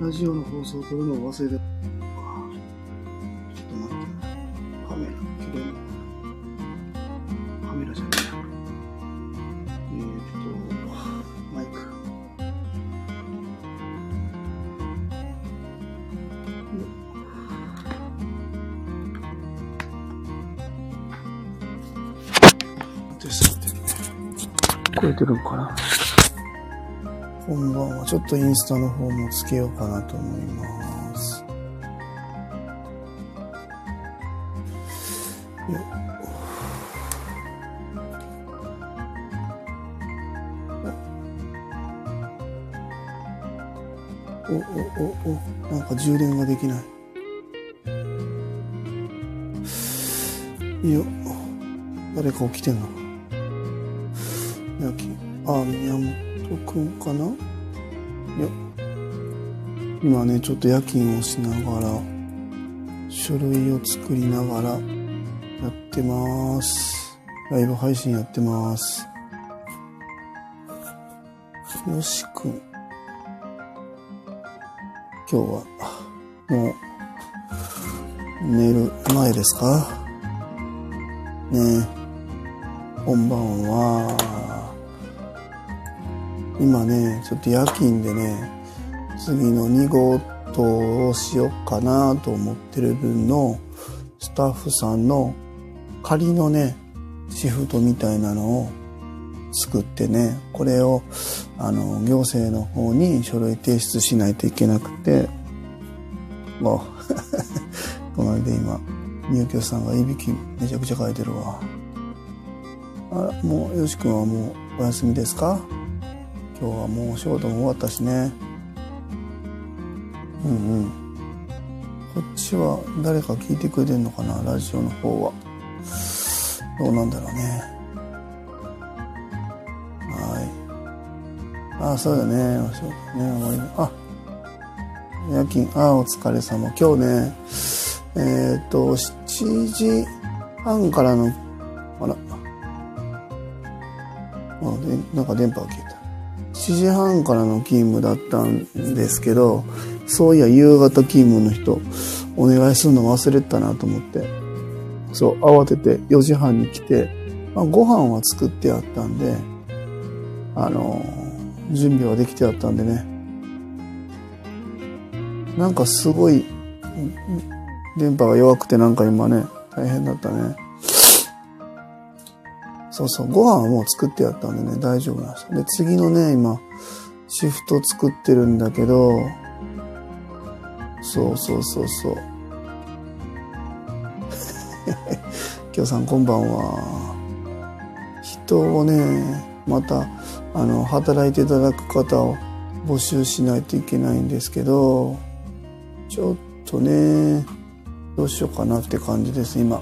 ラジオの放送を撮るのを忘れて、ちょっと待って、カメラ、切れるのかな。カメラじゃない。えーっと、マイク。でさて、聞こえてるんかな。こんばんは。ちょっとインスタの方もつけようかなと思います。よお、お、お、お、なんか充電ができない。いいよ。誰か起きてんのやき、あ、宮本くんかないや、今ね、ちょっと夜勤をしながら、書類を作りながらやってます。ライブ配信やってます。よしくん。今日は、もう、寝る前ですか？ねえ、こんばんは。今ね、ちょっと夜勤でね、次の2号棟をしようかなと思ってる分のスタッフさんの仮のね、シフトみたいなのを作ってね、これをあの行政の方に書類提出しないといけなくて、もう、隣で今、入居さんがいびきめちゃくちゃ書いてるわ。あら、もう、よしくんはもうお休みですか？今日はもうお仕事も終わったしね。うんうん。こっちは誰か聞いてくれてんのかなラジオの方は。どうなんだろうね。はい。あ、そうだね。お仕事ね。終わり。あ、夜勤。あ、お疲れ様。今日ね、えっ、と、7時半からの、あら。あ、で、なんか電波が消え。7時半からの勤務だったんですけど、そういや夕方勤務の人、お願いするの忘れてたなと思って、そう、慌てて4時半に来て、まあ、ご飯は作ってあったんで、あの準備はできてあったんでね、なんかすごい、電波が弱くてなんか今ね、大変だったね。そうそう、ご飯はもう作ってやったんでね、大丈夫なんですよ。で、次のね、今、シフト作ってるんだけど、そうそうそうそう。きょうさんこんばんは。人をね、また、あの、働いていただく方を募集しないといけないんですけど、ちょっとね、どうしようかなって感じです、今。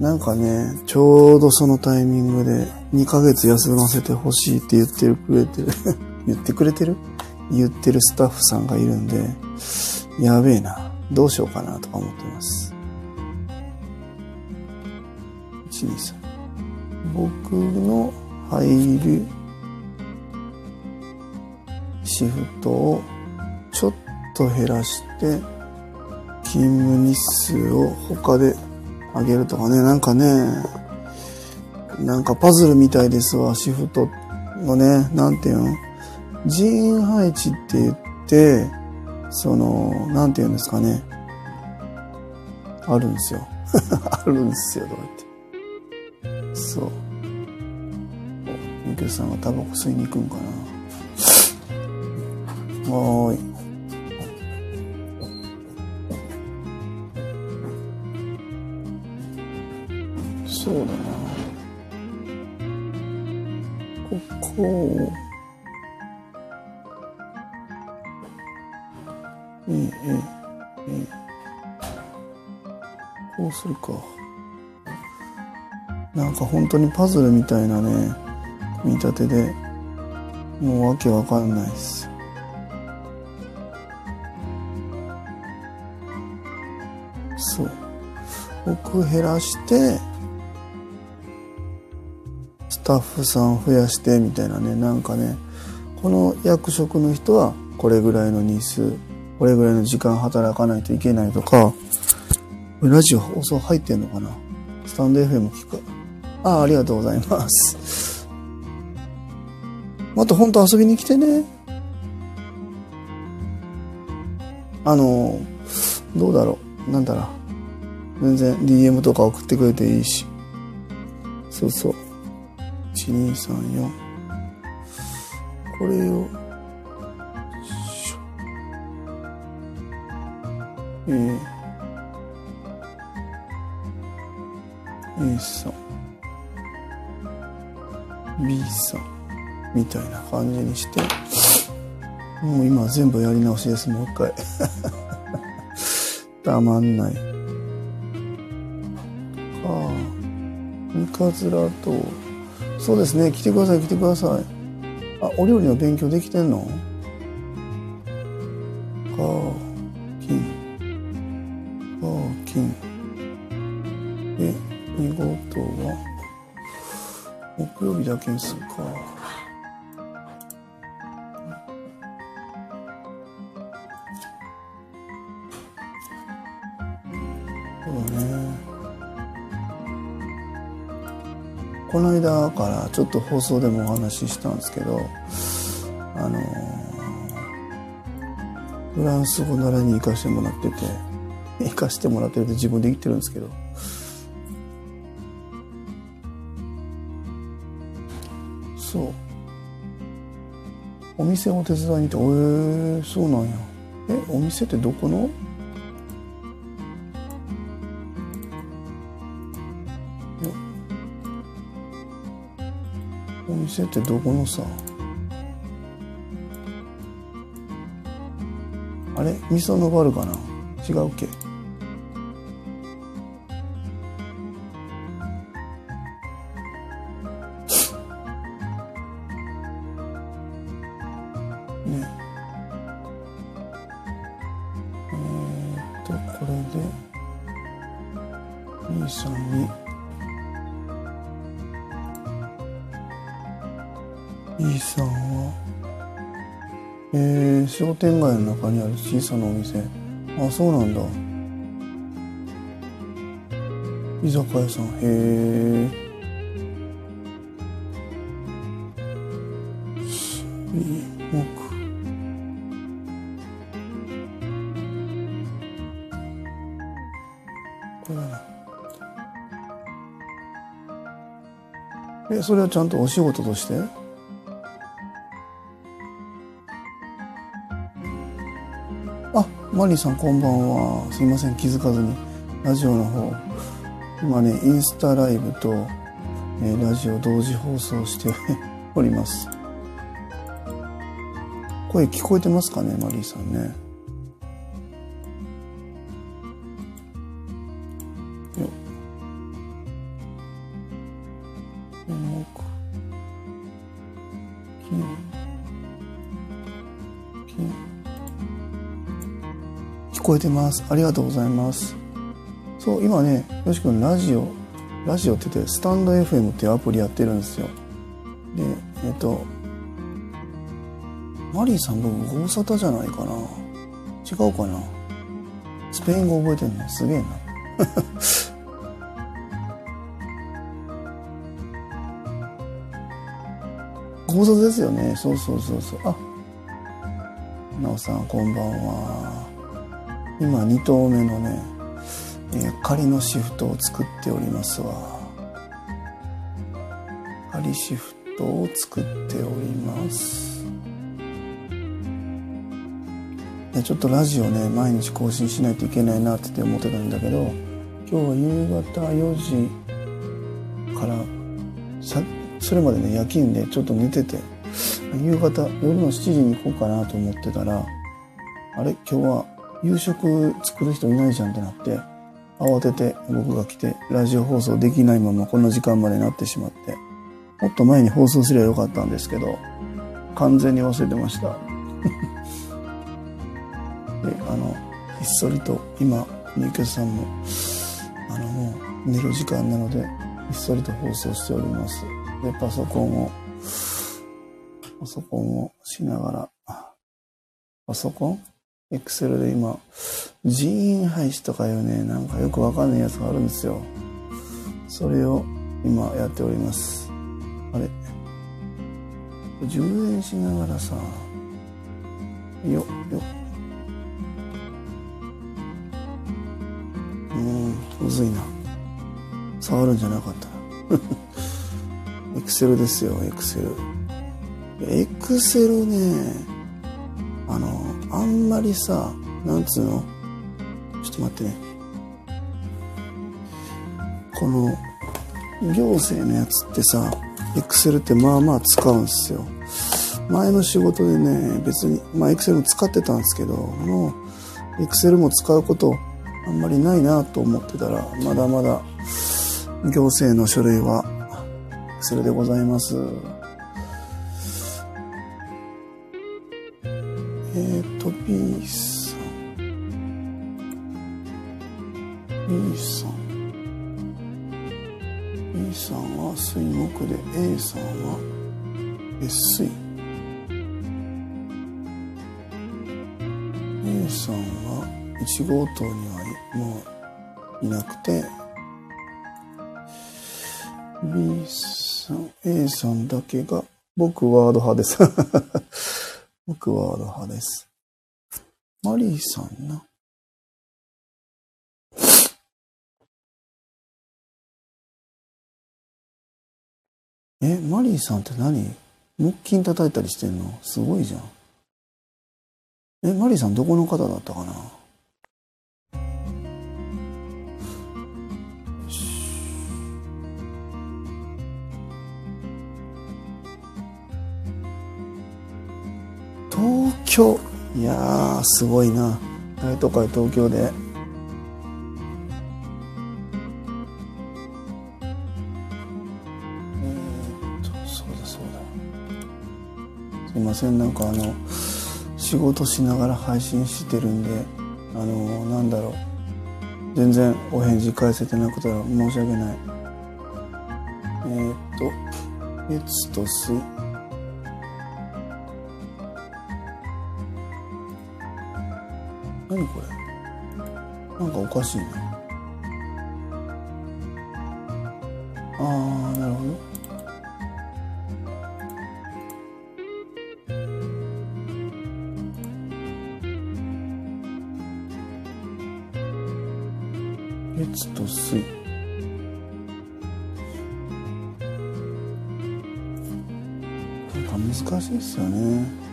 なんかね、ちょうどそのタイミングで2ヶ月休ませてほしいって言ってるくれてる。言ってくれてる？言ってるスタッフさんがいるんで、やべえな。どうしようかなとか思ってます。1、2、3。僕の入るシフトをちょっと減らして、勤務日数を他であげるとかね、なんかね、なんかパズルみたいですわ、シフトのね、なんていうの？人員配置って言って、その、なんていうんですかね、あるんですよ。あるんですよ、とか言って。そう。お、みくさんがタバコ吸いに行くんかな。はーい。そうだな。ここを、ええ、え、こうするか。なんか本当にパズルみたいなね、組み立てで、もうわけわかんないっす。そう。僕減らして、タッフさん増やしてみたいなね、なんかね、この役職の人はこれぐらいの日数これぐらいの時間働かないといけないとかラジオ放送入ってんのかな？スタンド FM 聞く。ああありがとうございます。また本当遊びに来てね。あのどうだろう？なんだろう。全然 DM とか送ってくれていいし。そうそう。1234これをえー、A さん。B さん。みたいな感じにして。もう今全部やり直しです。もう一回。たまんない。か三日面とそうですね。来てください来てください。あお料理の勉強できてんの？か金か金で2号棟は木曜日だけにするか。そうだね。この間からちょっと放送でもお話ししたんですけどあのフランス語習いに行かしてもらってて 行かしてもらってるって自分で言ってるんですけど。そう。お店を手伝いに行って「えー、そうなんや。えお店ってどこの?」ってどこのさ？あれ？味噌のバルかな？違うっけ？え、っとこれで23に E さんは。えー、商店街の中にある小さなお店。あそうなんだ。居酒屋さん。へええそれはちゃんとお仕事として？マリーさんこんばんは。すいません。気づかずに。ラジオの方。今ねインスタライブと、えーラジオ同時放送して おります。声聞こえてますかねマリーさんね。えてます。ありがとうございます。そう今ねよし君ラジオラジオって言ってスタンド FM っていうアプリやってるんですよ。でえっとマリーさん僕ご無沙汰じゃないかな。違うかな。スペイン語覚えてんの？すげえな。ご無沙汰ですよね。そうそうそうそう。あなおさんこんばんは。今2頭目のね、えー仮のシフトを作っておりますわ。仮シフトを作っております。でちょっとラジオね毎日更新しないといけないなって思ってたんだけど今日は夕方4時からさそれまでね夜勤でちょっと寝てて夕方夜の7時に行こうかなと思ってたらあれ？今日は夕食作る人いないじゃんってなって慌てて僕が来てラジオ放送できないままこの時間までなってしまってもっと前に放送すればよかったんですけど完全に忘れてました。であのひっそりと今入居さんもあのもう寝る時間なのでひっそりと放送しております。でパソコンをパソコンをしながら、パソコン？エクセルで今、人員配置とかいうね、なんかよくわかんないやつがあるんですよ。それを今やっております。あれ？充電しながらさ、よ、よ。うん、むずいな。触るんじゃなかったな。エクセルですよ、エクセル。エクセルね、あの、あんまりさ、なんつうの？ちょっと待ってね。この、行政のやつってさ、エクセルってまあまあ使うんすよ。前の仕事でね、別に、まあエクセルも使ってたんですけど、もう、エクセルも使うことあんまりないなと思ってたら、まだまだ行政の書類はエクセルでございます。えっ、と、B さん。B さん。B さんは水木で A さんは月水 A さんは1号棟にはもういなくて B さん A さんだけが僕ワード派です僕はアロハです。マリーさんな。え、マリーさんって何？木琴叩いたりしてんの？すごいじゃん。え、マリーさんどこの方だったかな？京いやーすごいな。大都会東京で。ませんなんかあの仕事しながら配信してるんであのなんだろう。全然お返事返せてなくては申し訳ない。えー、っと月と水おかしいな。ああなるほど。月と水なんか難しいですよね。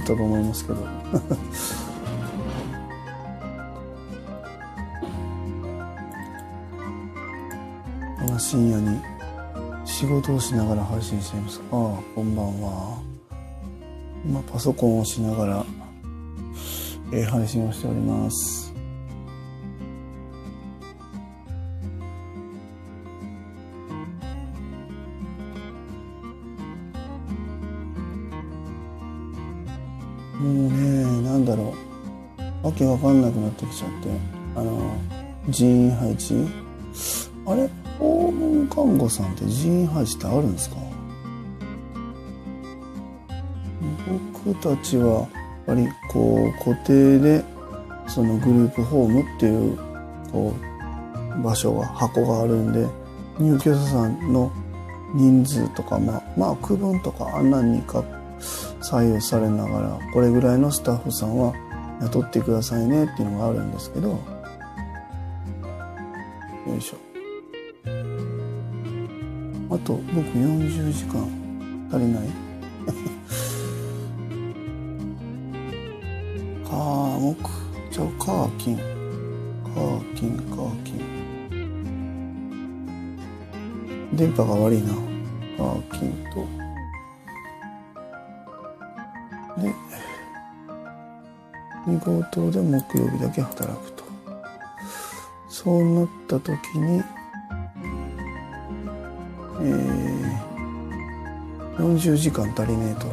ったと思いますけど 深夜に仕事をしながら配信しています。ああ、こんばんは。今パソコンをしながら、えー、配信をしております。もうね、なんだろう。わけわかんなくなってきちゃって。あの、人員配置あれ？訪問看護さんって人員配置ってあるんですか？僕たちはやっぱりこう固定でそのグループホームっていうこう場所が箱があるんで入居者さんの人数とかまあまあ区分とかあんなにか左右されながらこれぐらいのスタッフさんは雇ってくださいねっていうのがあるんですけどよいしょ。あと僕40時間足りない。カー木じゃあカーキン。カーキンカーキン。電波が悪いな。カーキンと。2号棟で木曜日だけ働くとそうなった時にえー、40時間足りねえと。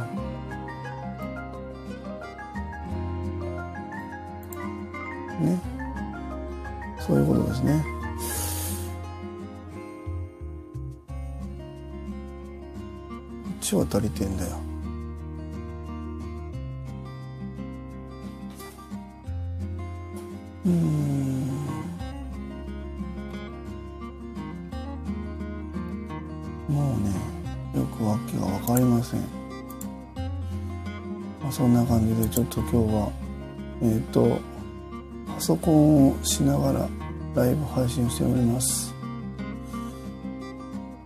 ね。そういうことですね。こっちは足りてんだよ。えっ、と、パソコンをしながらライブ配信しております。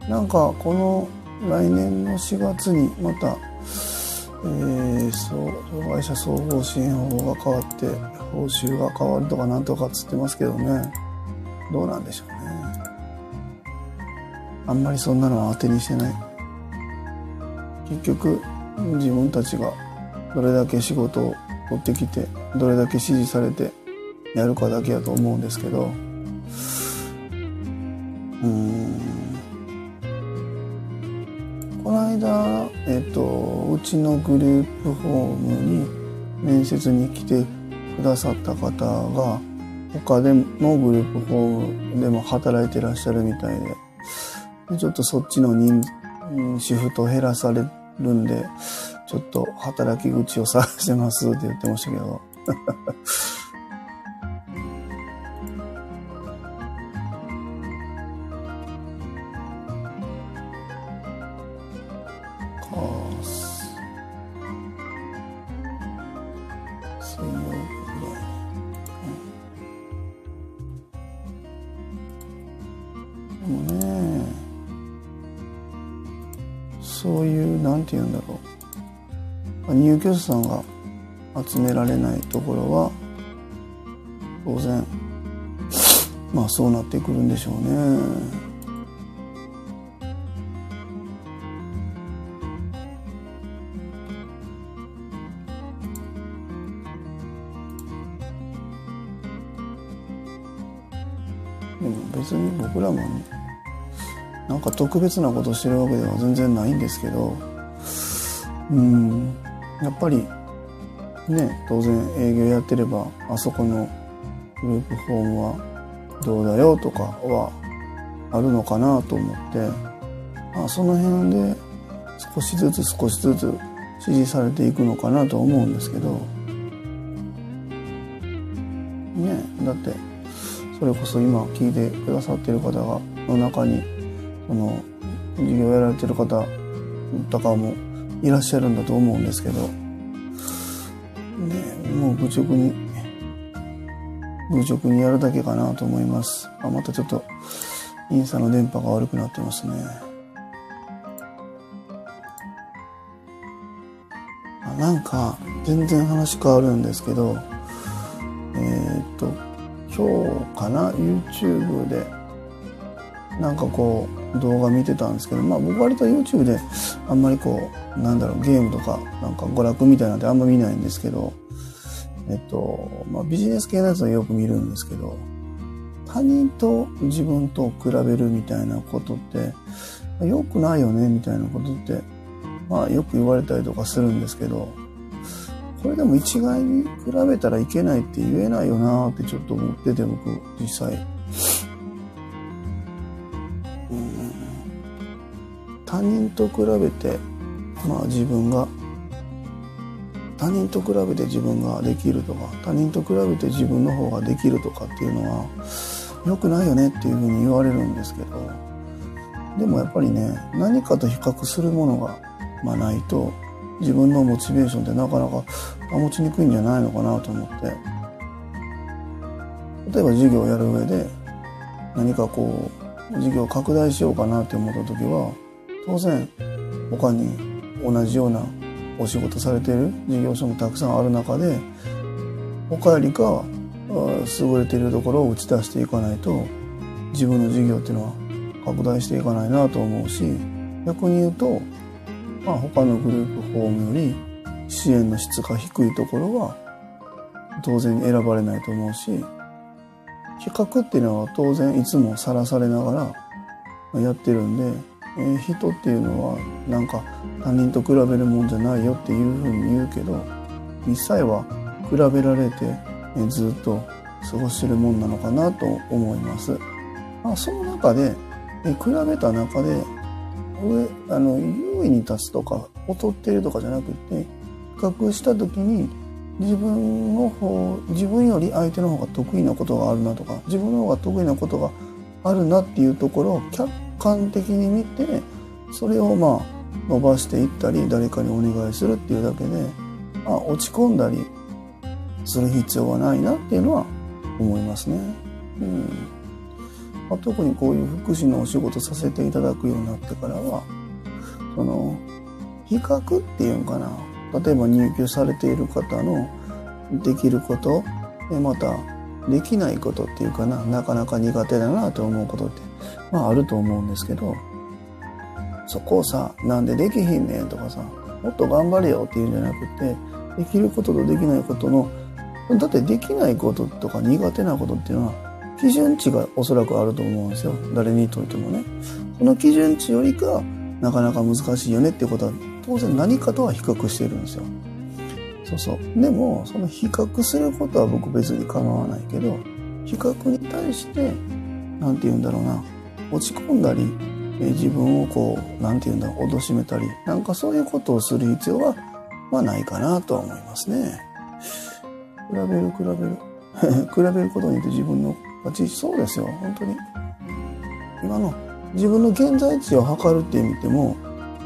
なんかこの来年の4月にまた、えー、障害者総合支援法が変わって報酬が変わるとかなんとかっつってますけどね。どうなんでしょうね。あんまりそんなのは当てにしてない。結局自分たちがどれだけ仕事を取ってきてどれだけ指示されてやるかだけやと思うんですけどうん。この間、えっと、うちのグループホームに面接に来てくださった方が他でのグループホームでも働いてらっしゃるみたいででちょっとそっちの人シフト減らされるんでちょっと働き口を探してますって言ってましたけど。かす水曜日ぐらいうねそういうなんて言うんだろう。入居者さんが集められないところは当然まあそうなってくるんでしょうね。でも別に僕らもねなんか特別なことしてるわけでは全然ないんですけどうんやっぱりね当然営業やってればあそこのグループホームはどうだよとかはあるのかなと思って、まあ、その辺で少しずつ少しずつ指示されていくのかなと思うんですけどねだってそれこそ今聞いてくださってる方がの中にその事業やられてる方とかもいらっしゃるんだと思うんですけど、もう愚直に愚直にやるだけかなと思います。あまたちょっとインスタの電波が悪くなってますね。あなんか全然話変わるんですけどえーっと今日かな？YouTube でなんかこう動画見てたんですけどまあ僕割と YouTube であんまりこうなんだろうゲームとかなんか娯楽みたいなんてあんま見ないんですけどえっとまあビジネス系のやつはよく見るんですけど他人と自分と比べるみたいなことって良くないよねみたいなことってまあよく言われたりとかするんですけどこれでも一概に比べたらいけないって言えないよなってちょっと思ってて僕実際。他人と比べてまあ自分が他人と比べて自分ができるとか他人と比べて自分の方ができるとかっていうのは良くないよねっていうふうに言われるんですけどでもやっぱりね何かと比較するものが、まあ、ないと自分のモチベーションってなかなか保ちにくいんじゃないのかなと思って。例えば授業をやる上で何かこう授業を拡大しようかなって思った時は当然他に同じようなお仕事されている事業所もたくさんある中で他よりか優れているところを打ち出していかないと自分の事業っていうのは拡大していかないなと思うし逆に言うとまあ、他のグループホームより支援の質が低いところは当然選ばれないと思うし比較っていうのは当然いつもさらされながらやってるんでえー、人っていうのはなんか他人と比べるもんじゃないよっていうふうに言うけど実際は比べられて、えー、ずっと過ごしてるもんなのかなと思います。まあ、その中で、え比べた中で上あの優位に立つとか劣ってるとかじゃなくて比較した時に自分の方自分より相手の方が得意なことがあるなとか自分の方が得意なことがあるなっていうところを客観的に見てそれをまあ伸ばしていったり誰かにお願いするっていうだけで、まあ、落ち込んだりする必要はないなっていうのは思いますね。うんまあ、特にこういう福祉のお仕事させていただくようになってからはその比較っていうんかな例えば入居されている方のできることまたできないことっていうかななかなか苦手だなと思うことってまああると思うんですけどそこをさなんでできひんねんとかさもっと頑張れよっていうんじゃなくてできることとできないことのだってできないこととか苦手なことっていうのは基準値がおそらくあると思うんですよ。誰にとってもね。その基準値よりかなかなか難しいよねっていうことは当然何かとは比較してるんですよ。そうそう。でもその比較することは僕別に構わないけど比較に対して何て言うんだろうな。落ち込んだり自分をこう何て言うんだろう貶めたりなんかそういうことをする必要はまあないかなとは思いますね。比べる比べる。比べることによって自分の価値そうですよ。本当に。今の自分の現在地を測るっていう意味でも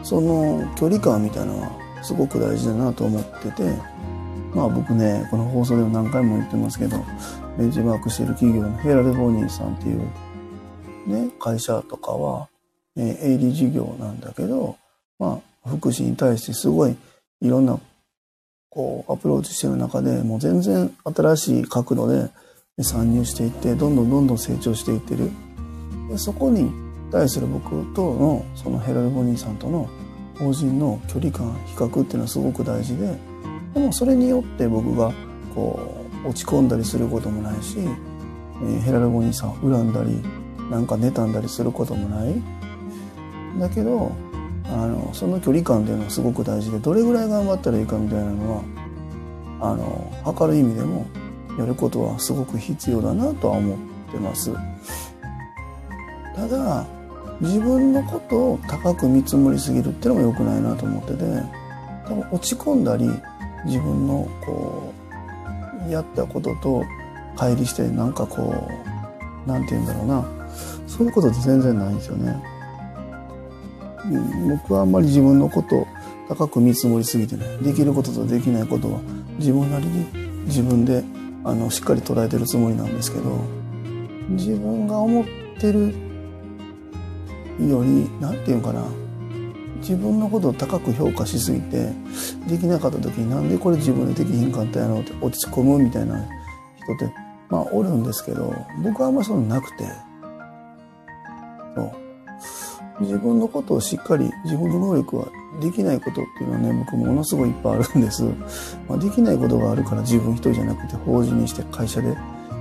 その距離感みたいなのはすごく大事だなと思っててまあ僕ねこの放送でも何回も言ってますけどベンチマークしてる企業のヘラルボニーさんっていうね会社とかは、え営利事業なんだけどまあ福祉に対してすごいいろんなこうアプローチしてる中でもう全然新しい角度で参入していってどんどんどんどん成長していってる。でそこに対する僕とのそのヘラルボニーさんとの法人の距離感比較っていうのはすごく大事ででもそれによって僕がこう落ち込んだりすることもないし、えー、ヘラルボニーさんを恨んだりなんか妬んだりすることもないだけどあのその距離感っていうのはすごく大事でどれぐらい頑張ったらいいかみたいなのはあの測る意味でもやることはすごく必要だなとは思ってます。ただ自分のことを高く見積もりすぎるっていうのも良くないなと思ってて多分落ち込んだり自分のこうやったことと乖離してなんかこう何て言うんだろうなそういうことって全然ないんですよね。うん、僕はあんまり自分のことを高く見積もりすぎてねできることとできないことは自分なりに自分であのしっかり捉えてるつもりなんですけど自分が思ってるより何て言うかな自分のことを高く評価しすぎてできなかった時になんでこれ自分でできひんかったやろうって落ち込むみたいな人ってまあおるんですけど僕はあんまりそんななくてそう自分のことをしっかり自分の能力はできないことっていうのはね僕ものすごいいっぱいあるんです、まあ、できないことがあるから自分一人じゃなくて法人にして会社で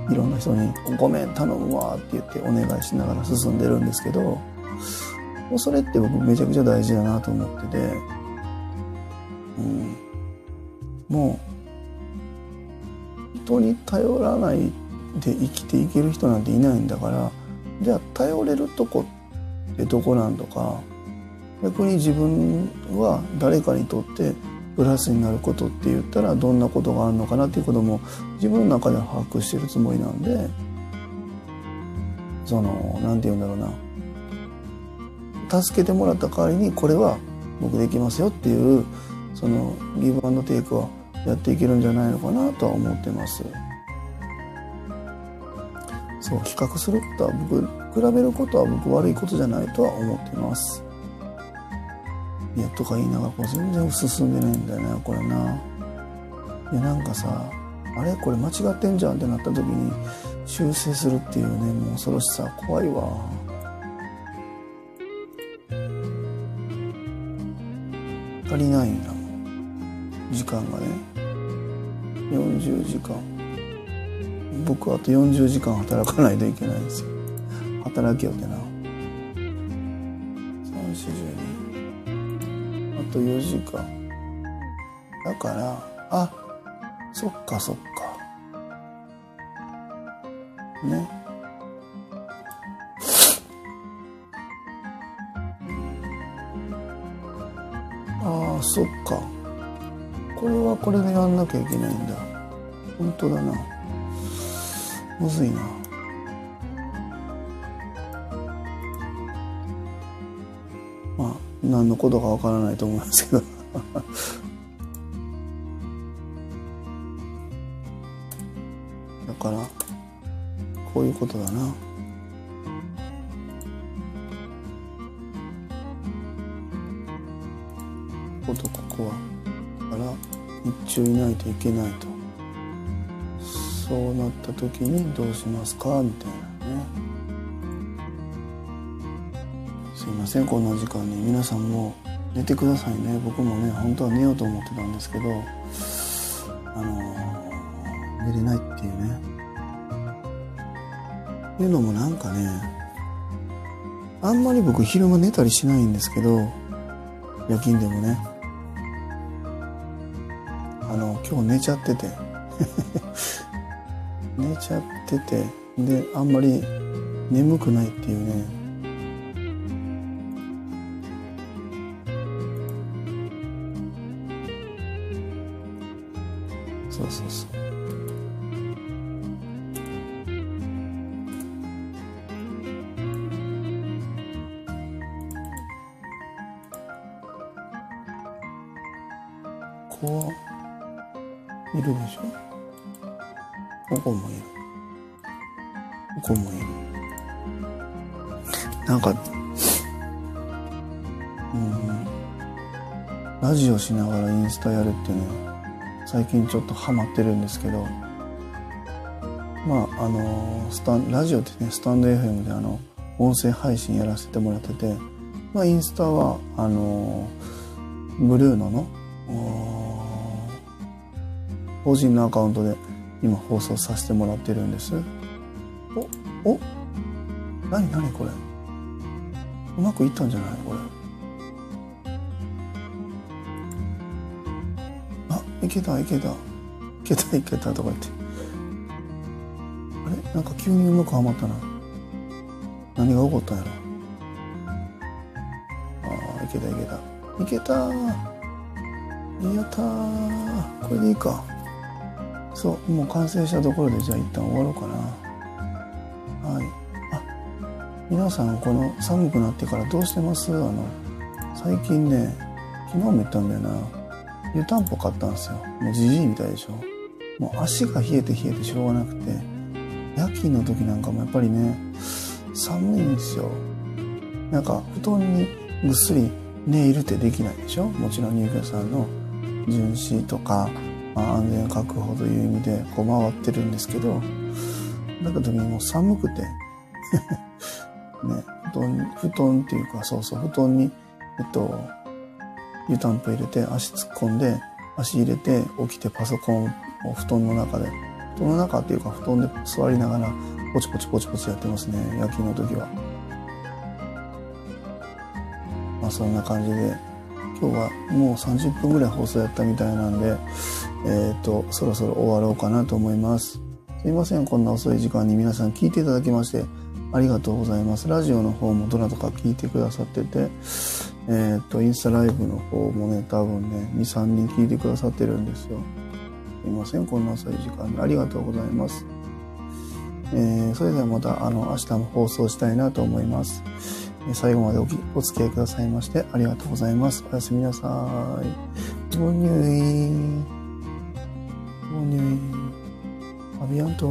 いろんな人に「ごめん頼むわ」って言ってお願いしながら進んでるんですけどもうそれって僕めちゃくちゃ大事だなと思ってて、うん、もう人に頼らないで生きていける人なんていないんだからじゃあ頼れるとこってどこなんとか逆に自分は誰かにとってプラスになることって言ったらどんなことがあるのかなっていうことも自分の中で把握してるつもりなんでその何て言うんだろうな。助けてもらった代わりにこれは僕できますよっていうそのギブアンドテイクはやっていけるんじゃないのかなとは思ってます。そう比較することは僕比べることは僕悪いことじゃないとは思ってます。いやとか言いながらこう全然進んでないんだよねこれな。いやなんかさあれ？これ間違ってんじゃんってなった時に修正するっていうねもう恐ろしさ怖いわ。足りないんだもん。時間がね。40時間。僕はあと40時間働かないといけないんですよ働きよってな342あと4時間。だから、あ、そっかそっか。ね。ああ、そっか。これはこれでやんなきゃいけないんだ。本当だな。むずいな。まあ、何のことかわからないと思いますけど。だから、こういうことだな。こことここは。だから、日中いないといけないと。そうなった時にどうしますかみたいなね。すいません、こんな時間に。皆さんも寝てくださいね。僕もね、本当は寝ようと思ってたんですけど、あのー、寝れないっていうねって。いうのもなんかね、あんまり僕昼間寝たりしないんですけど、夜勤でもね。あの、今日寝ちゃってて。寝ちゃってて、で、あんまり眠くないっていうね。そうそうそう。こういるでしょ？ここもいるここもいるなんかうん。ラジオしながらインスタやるっていうのは最近ちょっとハマってるんですけどまああのスタンラジオってねスタンド FM であの音声配信やらせてもらっててまあインスタはあのブルーノの法人のアカウントで今放送させてもらってるんです。おお何何これ？うまくいったんじゃない？これ。あいけたいけた。いけたいけた。とか言って。あれ？なんか急にうまくはまったな。何が起こったんやろ？ああいけたいけた。いけたやったこれでいいか。そうもう完成したところでじゃあ一旦終わろうかな。はい。あ皆さんこの寒くなってからどうしてます？あの最近ね昨日も言ったんだよな。湯たんぽ買ったんですよ。もうじじいみたいでしょ。もう足が冷えて冷えてしょうがなくて。夜勤の時なんかもやっぱりね寒いんですよ。なんか布団にぐっすり寝入るってできないでしょ？もちろん入居さんの巡視とか、安全確保という意味でこう回ってるんですけどだけどもう寒くて ね布団布団っていうかそうそう布団にえっと湯たんぽ入れて足突っ込んで足入れて起きてパソコンを布団の中で布団の中っていうか布団で座りながらポチポチポチポチやってますね夜勤の時は。まあそんな感じで今日はもう30分ぐらい放送やったみたいなんで、えっ、ー、と、そろそろ終わろうかなと思います。すいません、こんな遅い時間に皆さん聞いていただきましてありがとうございます。ラジオの方もどなたか聞いてくださってて、えっ、ー、と、インスタライブの方もね、多分ね、2、3人聞いてくださってるんですよ。すいません、こんな遅い時間にありがとうございます。えー、それではまた、あの、明日も放送したいなと思います。最後までおお付き合いくださいましてありがとうございます。おやすみなさい。ご入院。ご入院。アビアント